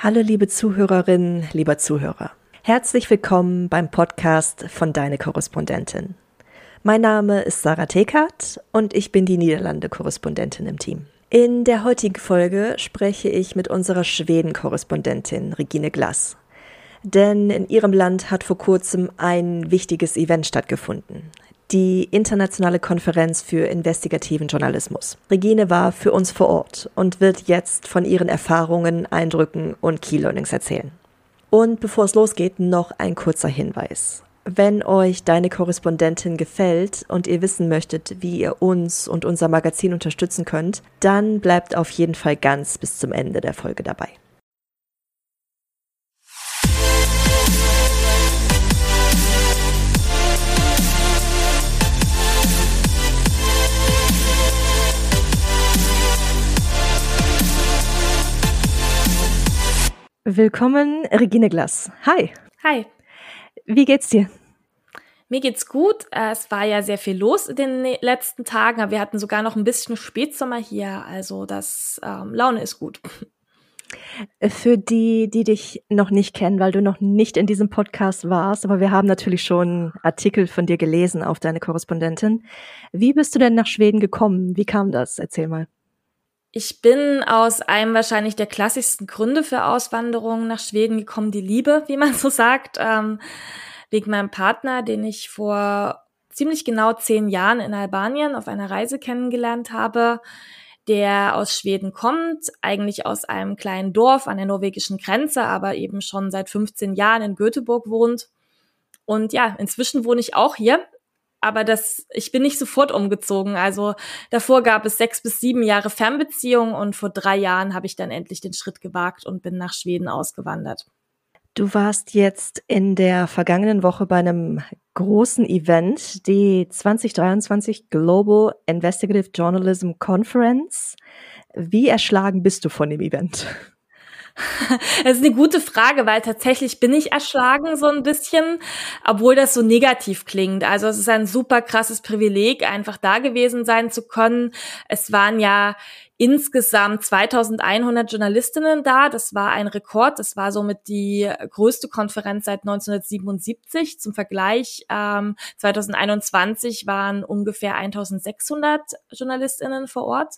Hallo liebe Zuhörerinnen, lieber Zuhörer. Herzlich willkommen beim Podcast von Deine Korrespondentin. Mein Name ist Sarah Tekert und ich bin die Niederlande-Korrespondentin im Team. In der heutigen Folge spreche ich mit unserer Schweden-Korrespondentin Regine Glass. Denn in ihrem Land hat vor kurzem ein wichtiges Event stattgefunden die Internationale Konferenz für investigativen Journalismus. Regine war für uns vor Ort und wird jetzt von ihren Erfahrungen, Eindrücken und Key Learnings erzählen. Und bevor es losgeht, noch ein kurzer Hinweis. Wenn euch deine Korrespondentin gefällt und ihr wissen möchtet, wie ihr uns und unser Magazin unterstützen könnt, dann bleibt auf jeden Fall ganz bis zum Ende der Folge dabei. Willkommen, Regine Glass. Hi. Hi. Wie geht's dir? Mir geht's gut. Äh, es war ja sehr viel los in den ne-, letzten Tagen, aber wir hatten sogar noch ein bisschen Spätsommer hier. Also das ähm, Laune ist gut. Für die, die dich noch nicht kennen, weil du noch nicht in diesem Podcast warst, aber wir haben natürlich schon Artikel von dir gelesen auf deine Korrespondentin. Wie bist du denn nach Schweden gekommen? Wie kam das? Erzähl mal. Ich bin aus einem wahrscheinlich der klassischsten Gründe für Auswanderung nach Schweden gekommen, die Liebe, wie man so sagt, ähm, wegen meinem Partner, den ich vor ziemlich genau zehn Jahren in Albanien auf einer Reise kennengelernt habe, der aus Schweden kommt, eigentlich aus einem kleinen Dorf an der norwegischen Grenze, aber eben schon seit 15 Jahren in Göteborg wohnt. Und ja, inzwischen wohne ich auch hier aber das, ich bin nicht sofort umgezogen. Also davor gab es sechs bis sieben Jahre Fernbeziehung und vor drei Jahren habe ich dann endlich den Schritt gewagt und bin nach Schweden ausgewandert. Du warst jetzt in der vergangenen Woche bei einem großen Event, die 2023 Global Investigative Journalism Conference. Wie erschlagen bist du von dem Event? Das ist eine gute Frage, weil tatsächlich bin ich erschlagen so ein bisschen, obwohl das so negativ klingt. Also es ist ein super krasses Privileg, einfach da gewesen sein zu können. Es waren ja insgesamt 2100 Journalistinnen da. Das war ein Rekord. Das war somit die größte Konferenz seit 1977. Zum Vergleich, ähm, 2021 waren ungefähr 1600 Journalistinnen vor Ort.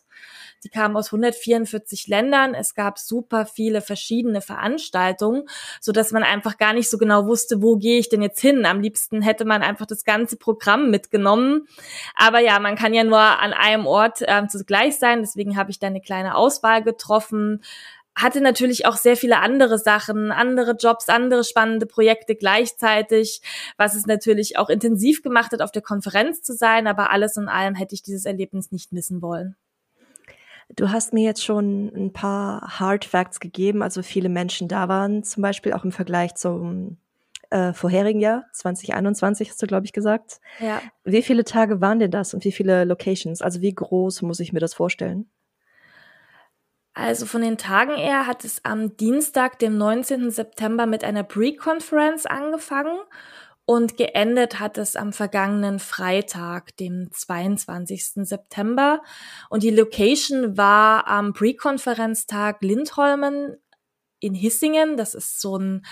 Die kamen aus 144 Ländern. Es gab super viele verschiedene Veranstaltungen, so dass man einfach gar nicht so genau wusste, wo gehe ich denn jetzt hin. Am liebsten hätte man einfach das ganze Programm mitgenommen. Aber ja, man kann ja nur an einem Ort ähm, zugleich sein. Deswegen habe ich da eine kleine Auswahl getroffen hatte natürlich auch sehr viele andere Sachen, andere Jobs, andere spannende Projekte gleichzeitig, was es natürlich auch intensiv gemacht hat, auf der Konferenz zu sein. Aber alles in allem hätte ich dieses Erlebnis nicht missen wollen. Du hast mir jetzt schon ein paar Hard Facts gegeben, also viele Menschen da waren, zum Beispiel auch im Vergleich zum äh, vorherigen Jahr, 2021 hast du, glaube ich, gesagt. Ja. Wie viele Tage waren denn das und wie viele Locations? Also wie groß muss ich mir das vorstellen? Also von den Tagen her hat es am Dienstag, dem 19. September mit einer Pre-Conference angefangen und geendet hat es am vergangenen Freitag, dem 22. September. Und die Location war am Pre-Konferenztag Lindholmen in Hissingen. Das ist so ein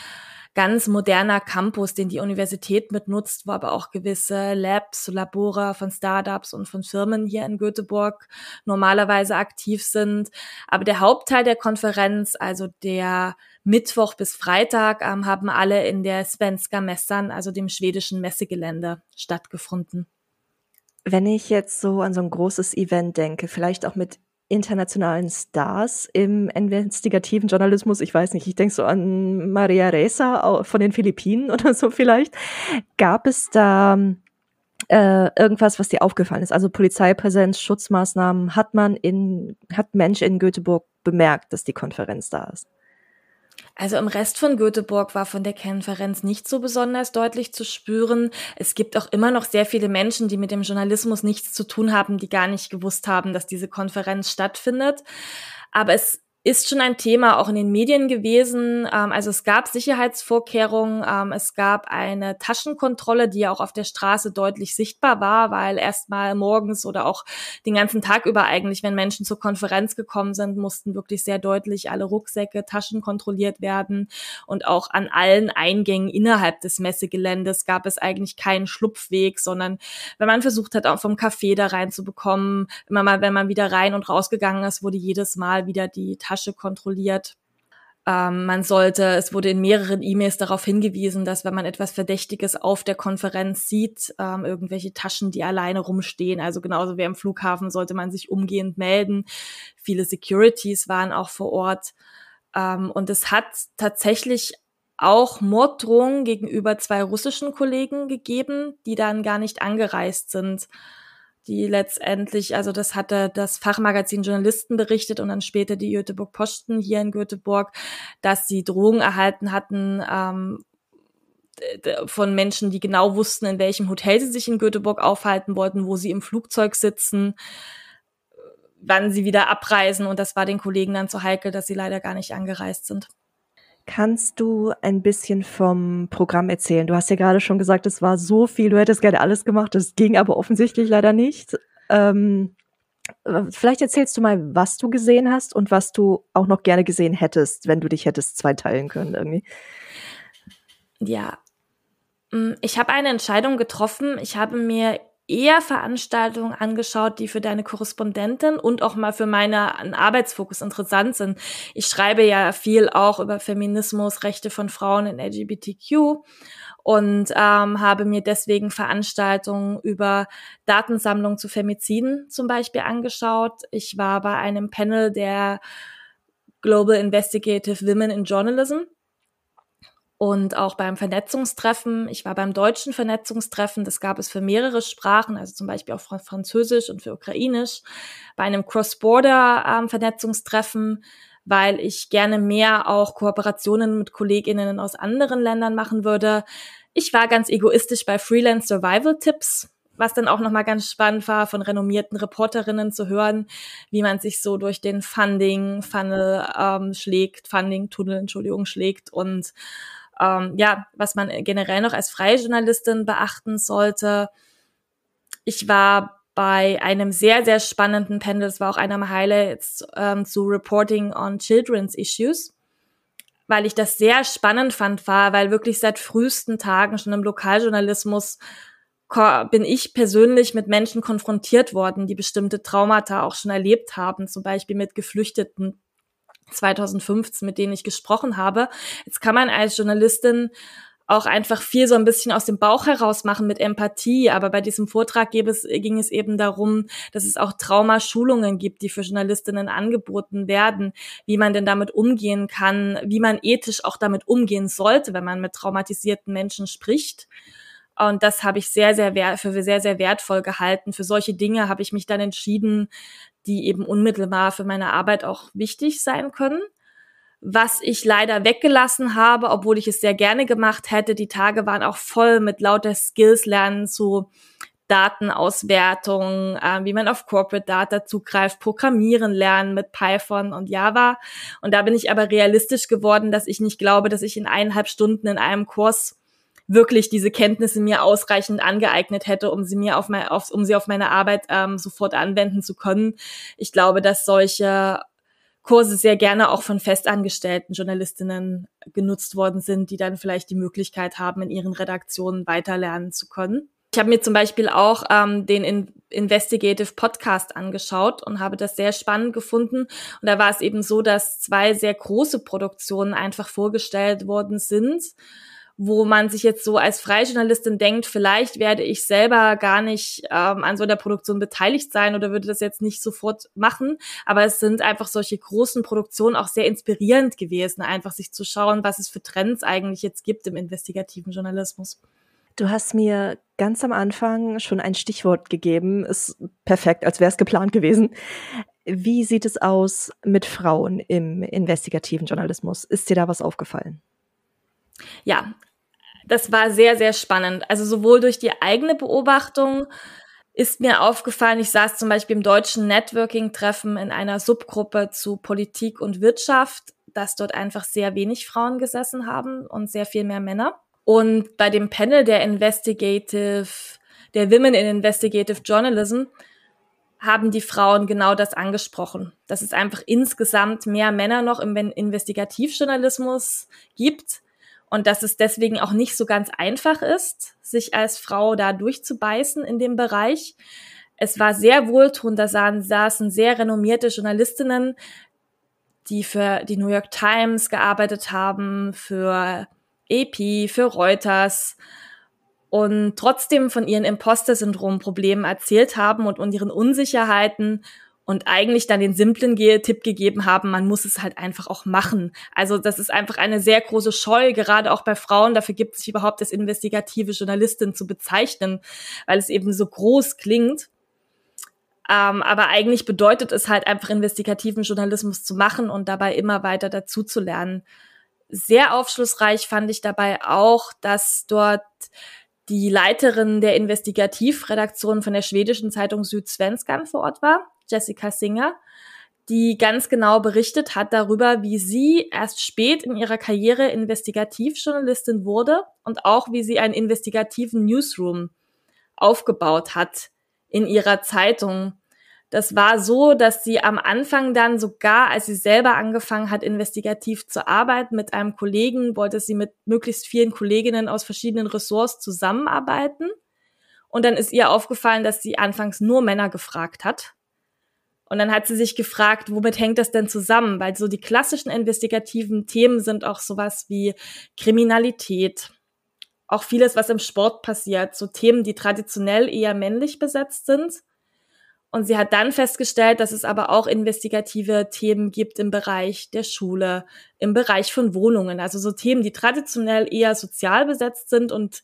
ganz moderner Campus, den die Universität mitnutzt, wo aber auch gewisse Labs, Labore von Startups und von Firmen hier in Göteborg normalerweise aktiv sind. Aber der Hauptteil der Konferenz, also der Mittwoch bis Freitag, ähm, haben alle in der Svenska Messan, also dem schwedischen Messegelände, stattgefunden. Wenn ich jetzt so an so ein großes Event denke, vielleicht auch mit internationalen Stars im investigativen Journalismus. Ich weiß nicht, ich denke so an Maria Reza von den Philippinen oder so vielleicht. Gab es da äh, irgendwas, was dir aufgefallen ist? Also Polizeipräsenz, Schutzmaßnahmen, hat man in, hat Mensch in Göteborg bemerkt, dass die Konferenz da ist? Also im Rest von Göteborg war von der Konferenz nicht so besonders deutlich zu spüren. Es gibt auch immer noch sehr viele Menschen, die mit dem Journalismus nichts zu tun haben, die gar nicht gewusst haben, dass diese Konferenz stattfindet. Aber es ist schon ein Thema auch in den Medien gewesen. Ähm, also es gab Sicherheitsvorkehrungen, ähm, es gab eine Taschenkontrolle, die ja auch auf der Straße deutlich sichtbar war, weil erstmal morgens oder auch den ganzen Tag über eigentlich, wenn Menschen zur Konferenz gekommen sind, mussten wirklich sehr deutlich alle Rucksäcke, Taschen kontrolliert werden und auch an allen Eingängen innerhalb des Messegeländes gab es eigentlich keinen Schlupfweg, sondern wenn man versucht hat, auch vom Café da reinzubekommen, immer mal, wenn man wieder rein und rausgegangen ist, wurde jedes Mal wieder die Tasche kontrolliert. Ähm, man sollte, es wurde in mehreren E-Mails darauf hingewiesen, dass wenn man etwas Verdächtiges auf der Konferenz sieht, ähm, irgendwelche Taschen, die alleine rumstehen, also genauso wie am Flughafen, sollte man sich umgehend melden. Viele Securities waren auch vor Ort. Ähm, und es hat tatsächlich auch Morddrohungen gegenüber zwei russischen Kollegen gegeben, die dann gar nicht angereist sind die letztendlich, also das hatte das Fachmagazin Journalisten berichtet und dann später die Göteborg Posten hier in Göteborg, dass sie Drogen erhalten hatten ähm, von Menschen, die genau wussten, in welchem Hotel sie sich in Göteborg aufhalten wollten, wo sie im Flugzeug sitzen, wann sie wieder abreisen. Und das war den Kollegen dann zu heikel, dass sie leider gar nicht angereist sind. Kannst du ein bisschen vom Programm erzählen? Du hast ja gerade schon gesagt, es war so viel, du hättest gerne alles gemacht, das ging aber offensichtlich leider nicht. Ähm, vielleicht erzählst du mal, was du gesehen hast und was du auch noch gerne gesehen hättest, wenn du dich hättest zweiteilen können irgendwie. Ja, mm, ich habe eine Entscheidung getroffen. Ich habe mir eher Veranstaltungen angeschaut, die für deine Korrespondentin und auch mal für meinen Arbeitsfokus interessant sind. Ich schreibe ja viel auch über Feminismus, Rechte von Frauen in LGBTQ und ähm, habe mir deswegen Veranstaltungen über Datensammlung zu Femiziden zum Beispiel angeschaut. Ich war bei einem Panel der Global Investigative Women in Journalism und auch beim Vernetzungstreffen. Ich war beim deutschen Vernetzungstreffen, das gab es für mehrere Sprachen, also zum Beispiel auch für Französisch und für Ukrainisch. Bei einem Cross-Border-Vernetzungstreffen, ähm, weil ich gerne mehr auch Kooperationen mit Kolleginnen aus anderen Ländern machen würde. Ich war ganz egoistisch bei Freelance Survival Tipps, was dann auch nochmal ganz spannend war, von renommierten Reporterinnen zu hören, wie man sich so durch den Funding-Funnel ähm, schlägt, Funding-Tunnel, Entschuldigung, schlägt und ähm, ja, was man generell noch als freie Journalistin beachten sollte. Ich war bei einem sehr, sehr spannenden Panel, das war auch einer meiner Highlights ähm, zu Reporting on Children's Issues, weil ich das sehr spannend fand, war, weil wirklich seit frühesten Tagen schon im Lokaljournalismus bin ich persönlich mit Menschen konfrontiert worden, die bestimmte Traumata auch schon erlebt haben, zum Beispiel mit Geflüchteten 2015, mit denen ich gesprochen habe. Jetzt kann man als Journalistin auch einfach viel so ein bisschen aus dem Bauch heraus machen mit Empathie. Aber bei diesem Vortrag es, ging es eben darum, dass es auch Traumaschulungen gibt, die für Journalistinnen angeboten werden, wie man denn damit umgehen kann, wie man ethisch auch damit umgehen sollte, wenn man mit traumatisierten Menschen spricht. Und das habe ich sehr, sehr für sehr, sehr wertvoll gehalten. Für solche Dinge habe ich mich dann entschieden, die eben unmittelbar für meine Arbeit auch wichtig sein können. Was ich leider weggelassen habe, obwohl ich es sehr gerne gemacht hätte, die Tage waren auch voll mit lauter Skills lernen zu Datenauswertung, äh, wie man auf Corporate Data zugreift, Programmieren lernen mit Python und Java. Und da bin ich aber realistisch geworden, dass ich nicht glaube, dass ich in eineinhalb Stunden in einem Kurs wirklich diese Kenntnisse mir ausreichend angeeignet hätte, um sie mir auf, mein, auf, um sie auf meine Arbeit ähm, sofort anwenden zu können. Ich glaube, dass solche Kurse sehr gerne auch von festangestellten Journalistinnen genutzt worden sind, die dann vielleicht die Möglichkeit haben, in ihren Redaktionen weiterlernen zu können. Ich habe mir zum Beispiel auch ähm, den in Investigative Podcast angeschaut und habe das sehr spannend gefunden. Und da war es eben so, dass zwei sehr große Produktionen einfach vorgestellt worden sind wo man sich jetzt so als Freijournalistin denkt, vielleicht werde ich selber gar nicht ähm, an so einer Produktion beteiligt sein oder würde das jetzt nicht sofort machen. Aber es sind einfach solche großen Produktionen auch sehr inspirierend gewesen, einfach sich zu schauen, was es für Trends eigentlich jetzt gibt im investigativen Journalismus. Du hast mir ganz am Anfang schon ein Stichwort gegeben. Ist perfekt, als wäre es geplant gewesen. Wie sieht es aus mit Frauen im investigativen Journalismus? Ist dir da was aufgefallen? Ja, das war sehr, sehr spannend. Also sowohl durch die eigene Beobachtung ist mir aufgefallen, ich saß zum Beispiel im deutschen Networking-Treffen in einer Subgruppe zu Politik und Wirtschaft, dass dort einfach sehr wenig Frauen gesessen haben und sehr viel mehr Männer. Und bei dem Panel der Investigative, der Women in Investigative Journalism, haben die Frauen genau das angesprochen, dass es einfach insgesamt mehr Männer noch im Investigativjournalismus gibt und dass es deswegen auch nicht so ganz einfach ist, sich als Frau da durchzubeißen in dem Bereich. Es war sehr wohltuend, da saßen sehr renommierte Journalistinnen, die für die New York Times gearbeitet haben, für AP, für Reuters und trotzdem von ihren Imposter-Syndrom-Problemen erzählt haben und, und ihren Unsicherheiten und eigentlich dann den simplen Tipp gegeben haben, man muss es halt einfach auch machen. Also das ist einfach eine sehr große Scheu, gerade auch bei Frauen. Dafür gibt es überhaupt das investigative Journalistin zu bezeichnen, weil es eben so groß klingt. Ähm, aber eigentlich bedeutet es halt einfach investigativen Journalismus zu machen und dabei immer weiter dazu zu lernen. Sehr aufschlussreich fand ich dabei auch, dass dort die Leiterin der Investigativredaktion von der schwedischen Zeitung Südsvenskan vor Ort war, Jessica Singer, die ganz genau berichtet hat darüber, wie sie erst spät in ihrer Karriere Investigativjournalistin wurde und auch wie sie einen investigativen Newsroom aufgebaut hat in ihrer Zeitung das war so, dass sie am Anfang dann sogar, als sie selber angefangen hat, investigativ zu arbeiten mit einem Kollegen, wollte sie mit möglichst vielen Kolleginnen aus verschiedenen Ressorts zusammenarbeiten. Und dann ist ihr aufgefallen, dass sie anfangs nur Männer gefragt hat. Und dann hat sie sich gefragt, womit hängt das denn zusammen? Weil so die klassischen investigativen Themen sind auch sowas wie Kriminalität, auch vieles, was im Sport passiert, so Themen, die traditionell eher männlich besetzt sind. Und sie hat dann festgestellt, dass es aber auch investigative Themen gibt im Bereich der Schule, im Bereich von Wohnungen. Also so Themen, die traditionell eher sozial besetzt sind und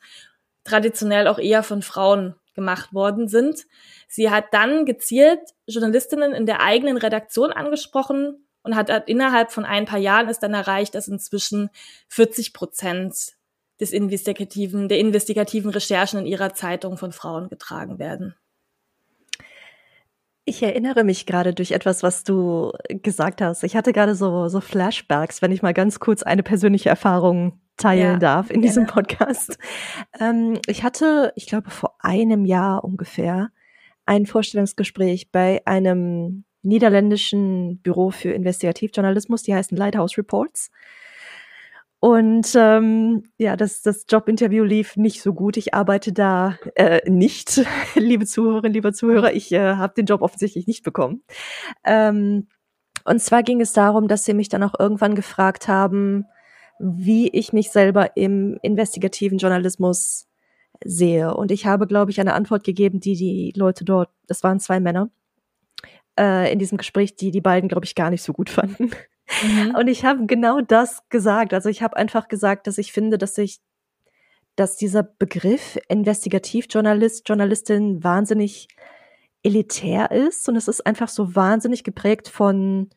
traditionell auch eher von Frauen gemacht worden sind. Sie hat dann gezielt Journalistinnen in der eigenen Redaktion angesprochen und hat innerhalb von ein paar Jahren ist dann erreicht, dass inzwischen 40 Prozent des investigativen, der investigativen Recherchen in ihrer Zeitung von Frauen getragen werden. Ich erinnere mich gerade durch etwas, was du gesagt hast. Ich hatte gerade so, so Flashbacks, wenn ich mal ganz kurz eine persönliche Erfahrung teilen ja, darf in gerne. diesem Podcast. Ähm, ich hatte, ich glaube, vor einem Jahr ungefähr ein Vorstellungsgespräch bei einem niederländischen Büro für Investigativjournalismus, die heißen Lighthouse Reports. Und ähm, ja, das, das Jobinterview lief nicht so gut. Ich arbeite da äh, nicht, liebe Zuhörerinnen, lieber Zuhörer. Ich äh, habe den Job offensichtlich nicht bekommen. Ähm, und zwar ging es darum, dass sie mich dann auch irgendwann gefragt haben, wie ich mich selber im investigativen Journalismus sehe. Und ich habe, glaube ich, eine Antwort gegeben, die die Leute dort, das waren zwei Männer, äh, in diesem Gespräch, die die beiden, glaube ich, gar nicht so gut fanden. Mhm. Und ich habe genau das gesagt. Also ich habe einfach gesagt, dass ich finde, dass ich, dass dieser Begriff Investigativjournalist, Journalistin wahnsinnig elitär ist und es ist einfach so wahnsinnig geprägt von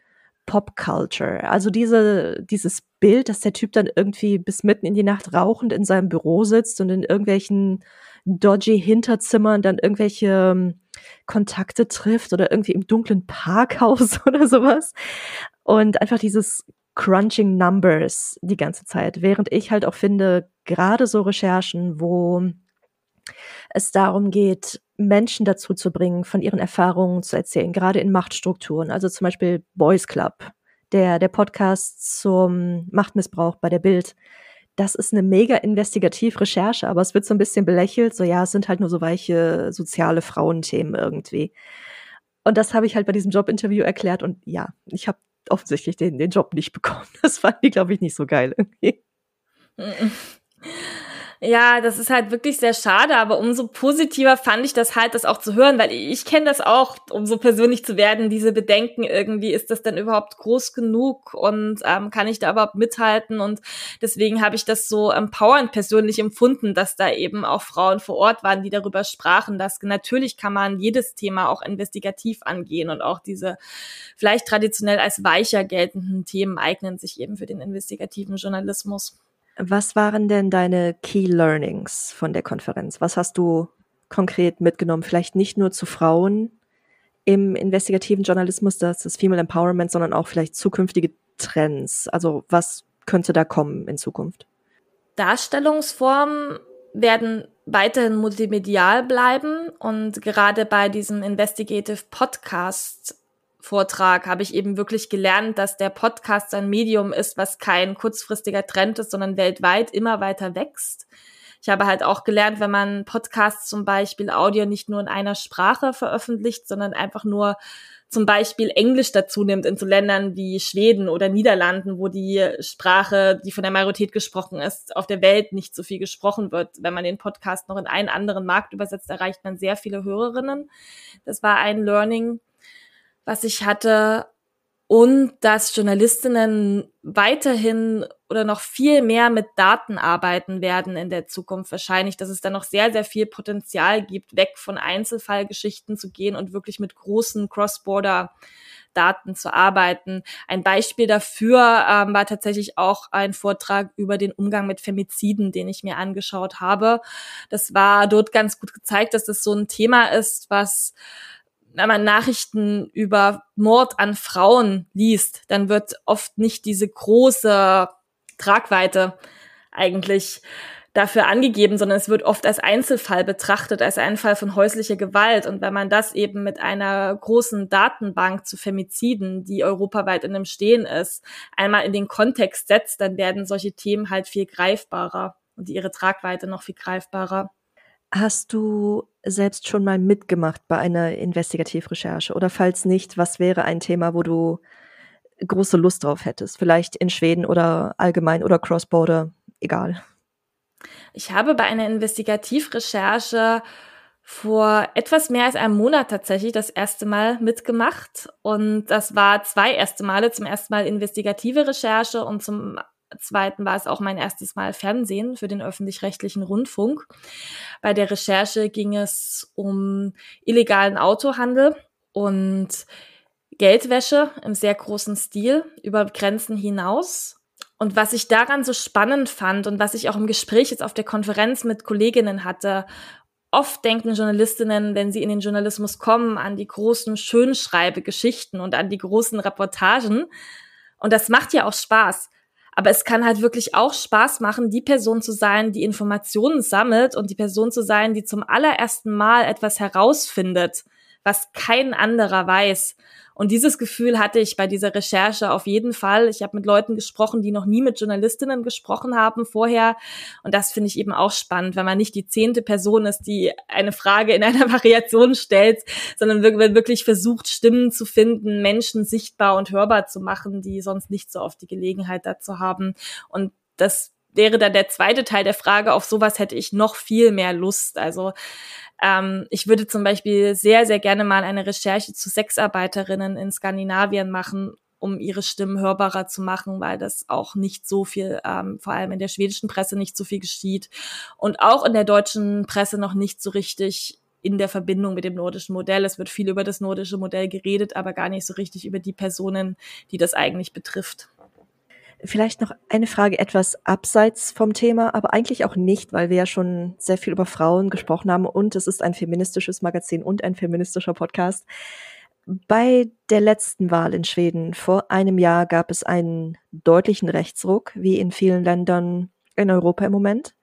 Popculture. Also diese, dieses Bild, dass der Typ dann irgendwie bis mitten in die Nacht rauchend in seinem Büro sitzt und in irgendwelchen dodgy Hinterzimmern dann irgendwelche ähm, Kontakte trifft oder irgendwie im dunklen Parkhaus oder sowas und einfach dieses Crunching Numbers die ganze Zeit. Während ich halt auch finde, gerade so Recherchen, wo es darum geht, Menschen dazu zu bringen, von ihren Erfahrungen zu erzählen, gerade in Machtstrukturen. Also zum Beispiel Boys Club, der, der Podcast zum Machtmissbrauch bei der Bild. Das ist eine mega investigativ Recherche, aber es wird so ein bisschen belächelt. So, ja, es sind halt nur so weiche soziale Frauenthemen irgendwie. Und das habe ich halt bei diesem Jobinterview erklärt und ja, ich habe offensichtlich den, den Job nicht bekommen. Das fand die, glaube ich, nicht so geil irgendwie. Ja, das ist halt wirklich sehr schade, aber umso positiver fand ich das halt, das auch zu hören, weil ich kenne das auch, um so persönlich zu werden, diese Bedenken irgendwie, ist das denn überhaupt groß genug und ähm, kann ich da überhaupt mithalten? Und deswegen habe ich das so empowernd persönlich empfunden, dass da eben auch Frauen vor Ort waren, die darüber sprachen, dass natürlich kann man jedes Thema auch investigativ angehen und auch diese vielleicht traditionell als weicher geltenden Themen eignen sich eben für den investigativen Journalismus. Was waren denn deine Key Learnings von der Konferenz? Was hast du konkret mitgenommen? Vielleicht nicht nur zu Frauen im investigativen Journalismus, das ist Female Empowerment, sondern auch vielleicht zukünftige Trends. Also was könnte da kommen in Zukunft? Darstellungsformen werden weiterhin multimedial bleiben und gerade bei diesem Investigative Podcast Vortrag habe ich eben wirklich gelernt, dass der Podcast ein Medium ist, was kein kurzfristiger Trend ist, sondern weltweit immer weiter wächst. Ich habe halt auch gelernt, wenn man Podcasts zum Beispiel Audio nicht nur in einer Sprache veröffentlicht, sondern einfach nur zum Beispiel Englisch dazu nimmt in so Ländern wie Schweden oder Niederlanden, wo die Sprache, die von der Majorität gesprochen ist, auf der Welt nicht so viel gesprochen wird. Wenn man den Podcast noch in einen anderen Markt übersetzt, erreicht man sehr viele Hörerinnen. Das war ein Learning, was ich hatte und dass Journalistinnen weiterhin oder noch viel mehr mit Daten arbeiten werden in der Zukunft wahrscheinlich, dass es da noch sehr, sehr viel Potenzial gibt, weg von Einzelfallgeschichten zu gehen und wirklich mit großen Cross-Border Daten zu arbeiten. Ein Beispiel dafür ähm, war tatsächlich auch ein Vortrag über den Umgang mit Femiziden, den ich mir angeschaut habe. Das war dort ganz gut gezeigt, dass das so ein Thema ist, was wenn man Nachrichten über Mord an Frauen liest, dann wird oft nicht diese große Tragweite eigentlich dafür angegeben, sondern es wird oft als Einzelfall betrachtet, als ein Fall von häuslicher Gewalt. Und wenn man das eben mit einer großen Datenbank zu Femiziden, die europaweit in dem Stehen ist, einmal in den Kontext setzt, dann werden solche Themen halt viel greifbarer und ihre Tragweite noch viel greifbarer. Hast du selbst schon mal mitgemacht bei einer Investigativrecherche? Oder falls nicht, was wäre ein Thema, wo du große Lust drauf hättest? Vielleicht in Schweden oder allgemein oder Crossborder, egal. Ich habe bei einer Investigativrecherche vor etwas mehr als einem Monat tatsächlich das erste Mal mitgemacht. Und das war zwei erste Male. Zum ersten Mal investigative Recherche und zum zweiten war es auch mein erstes Mal Fernsehen für den öffentlich-rechtlichen Rundfunk. Bei der Recherche ging es um illegalen Autohandel und Geldwäsche im sehr großen Stil über Grenzen hinaus. Und was ich daran so spannend fand und was ich auch im Gespräch jetzt auf der Konferenz mit Kolleginnen hatte, oft denken Journalistinnen, wenn sie in den Journalismus kommen, an die großen Schönschreibegeschichten und an die großen Reportagen. Und das macht ja auch Spaß. Aber es kann halt wirklich auch Spaß machen, die Person zu sein, die Informationen sammelt und die Person zu sein, die zum allerersten Mal etwas herausfindet, was kein anderer weiß. Und dieses Gefühl hatte ich bei dieser Recherche auf jeden Fall. Ich habe mit Leuten gesprochen, die noch nie mit Journalistinnen gesprochen haben vorher. Und das finde ich eben auch spannend, wenn man nicht die zehnte Person ist, die eine Frage in einer Variation stellt, sondern wirklich versucht, Stimmen zu finden, Menschen sichtbar und hörbar zu machen, die sonst nicht so oft die Gelegenheit dazu haben. Und das wäre dann der zweite Teil der Frage. Auf sowas hätte ich noch viel mehr Lust. Also ähm, ich würde zum Beispiel sehr, sehr gerne mal eine Recherche zu Sexarbeiterinnen in Skandinavien machen, um ihre Stimmen hörbarer zu machen, weil das auch nicht so viel, ähm, vor allem in der schwedischen Presse nicht so viel geschieht und auch in der deutschen Presse noch nicht so richtig in der Verbindung mit dem nordischen Modell. Es wird viel über das nordische Modell geredet, aber gar nicht so richtig über die Personen, die das eigentlich betrifft. Vielleicht noch eine Frage etwas abseits vom Thema, aber eigentlich auch nicht, weil wir ja schon sehr viel über Frauen gesprochen haben und es ist ein feministisches Magazin und ein feministischer Podcast. Bei der letzten Wahl in Schweden vor einem Jahr gab es einen deutlichen Rechtsruck, wie in vielen Ländern in Europa im Moment.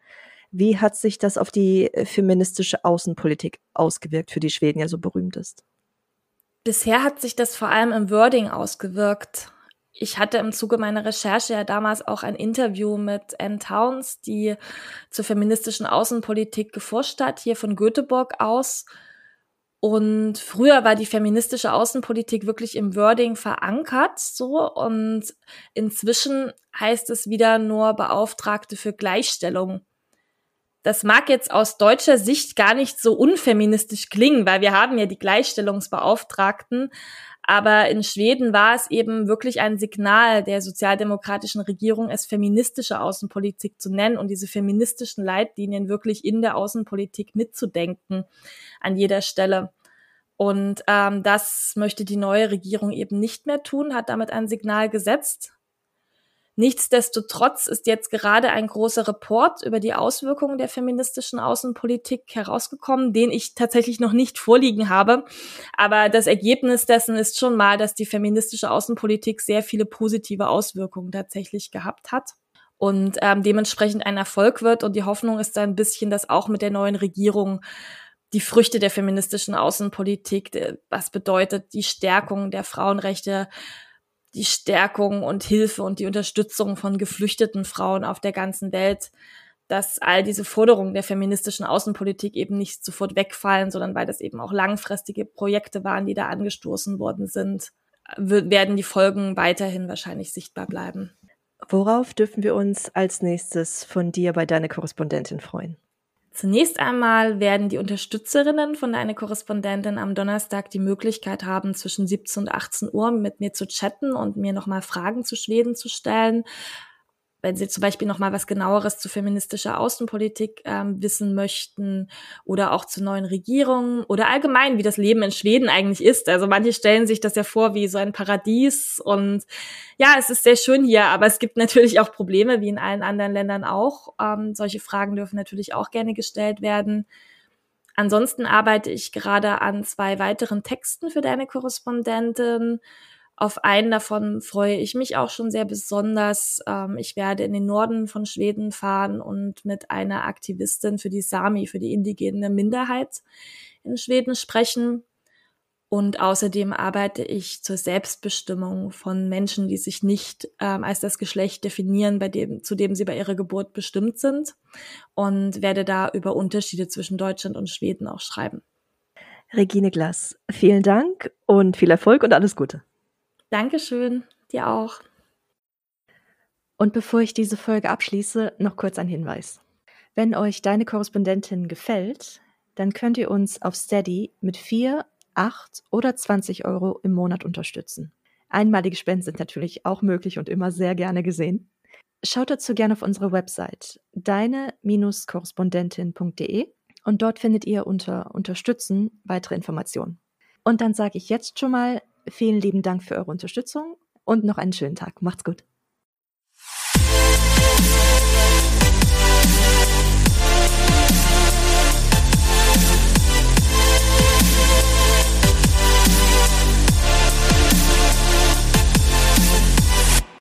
Wie hat sich das auf die feministische Außenpolitik ausgewirkt, für die Schweden ja so berühmt ist? Bisher hat sich das vor allem im Wording ausgewirkt ich hatte im Zuge meiner Recherche ja damals auch ein Interview mit Anne Towns, die zur feministischen Außenpolitik geforscht hat, hier von Göteborg aus. Und früher war die feministische Außenpolitik wirklich im Wording verankert, so. Und inzwischen heißt es wieder nur Beauftragte für Gleichstellung. Das mag jetzt aus deutscher Sicht gar nicht so unfeministisch klingen, weil wir haben ja die Gleichstellungsbeauftragten. Aber in Schweden war es eben wirklich ein Signal der sozialdemokratischen Regierung, es feministische Außenpolitik zu nennen und diese feministischen Leitlinien wirklich in der Außenpolitik mitzudenken an jeder Stelle. Und ähm, das möchte die neue Regierung eben nicht mehr tun, hat damit ein Signal gesetzt. Nichtsdestotrotz ist jetzt gerade ein großer Report über die Auswirkungen der feministischen Außenpolitik herausgekommen, den ich tatsächlich noch nicht vorliegen habe. Aber das Ergebnis dessen ist schon mal, dass die feministische Außenpolitik sehr viele positive Auswirkungen tatsächlich gehabt hat und ähm, dementsprechend ein Erfolg wird. Und die Hoffnung ist ein bisschen, dass auch mit der neuen Regierung die Früchte der feministischen Außenpolitik, äh, was bedeutet die Stärkung der Frauenrechte, die Stärkung und Hilfe und die Unterstützung von geflüchteten Frauen auf der ganzen Welt, dass all diese Forderungen der feministischen Außenpolitik eben nicht sofort wegfallen, sondern weil das eben auch langfristige Projekte waren, die da angestoßen worden sind, werden die Folgen weiterhin wahrscheinlich sichtbar bleiben. Worauf dürfen wir uns als nächstes von dir bei deiner Korrespondentin freuen? Zunächst einmal werden die Unterstützerinnen von deiner Korrespondentin am Donnerstag die Möglichkeit haben, zwischen 17 und 18 Uhr mit mir zu chatten und mir nochmal Fragen zu Schweden zu stellen wenn Sie zum Beispiel noch mal was genaueres zu feministischer Außenpolitik ähm, wissen möchten oder auch zu neuen Regierungen oder allgemein, wie das Leben in Schweden eigentlich ist. Also manche stellen sich das ja vor wie so ein Paradies und ja, es ist sehr schön hier, aber es gibt natürlich auch Probleme, wie in allen anderen Ländern auch. Ähm, solche Fragen dürfen natürlich auch gerne gestellt werden. Ansonsten arbeite ich gerade an zwei weiteren Texten für deine Korrespondentin. Auf einen davon freue ich mich auch schon sehr besonders. Ähm, ich werde in den Norden von Schweden fahren und mit einer Aktivistin für die Sami, für die indigene Minderheit in Schweden sprechen. Und außerdem arbeite ich zur Selbstbestimmung von Menschen, die sich nicht ähm, als das Geschlecht definieren, bei dem, zu dem sie bei ihrer Geburt bestimmt sind. Und werde da über Unterschiede zwischen Deutschland und Schweden auch schreiben. Regine Glass, vielen Dank und viel Erfolg und alles Gute. Dankeschön, dir auch. Und bevor ich diese Folge abschließe, noch kurz ein Hinweis. Wenn euch deine Korrespondentin gefällt, dann könnt ihr uns auf Steady mit 4, 8 oder 20 Euro im Monat unterstützen. Einmalige Spenden sind natürlich auch möglich und immer sehr gerne gesehen. Schaut dazu gerne auf unsere Website deine-korrespondentin.de und dort findet ihr unter Unterstützen weitere Informationen. Und dann sage ich jetzt schon mal Vielen lieben Dank für eure Unterstützung und noch einen schönen Tag. Macht's gut.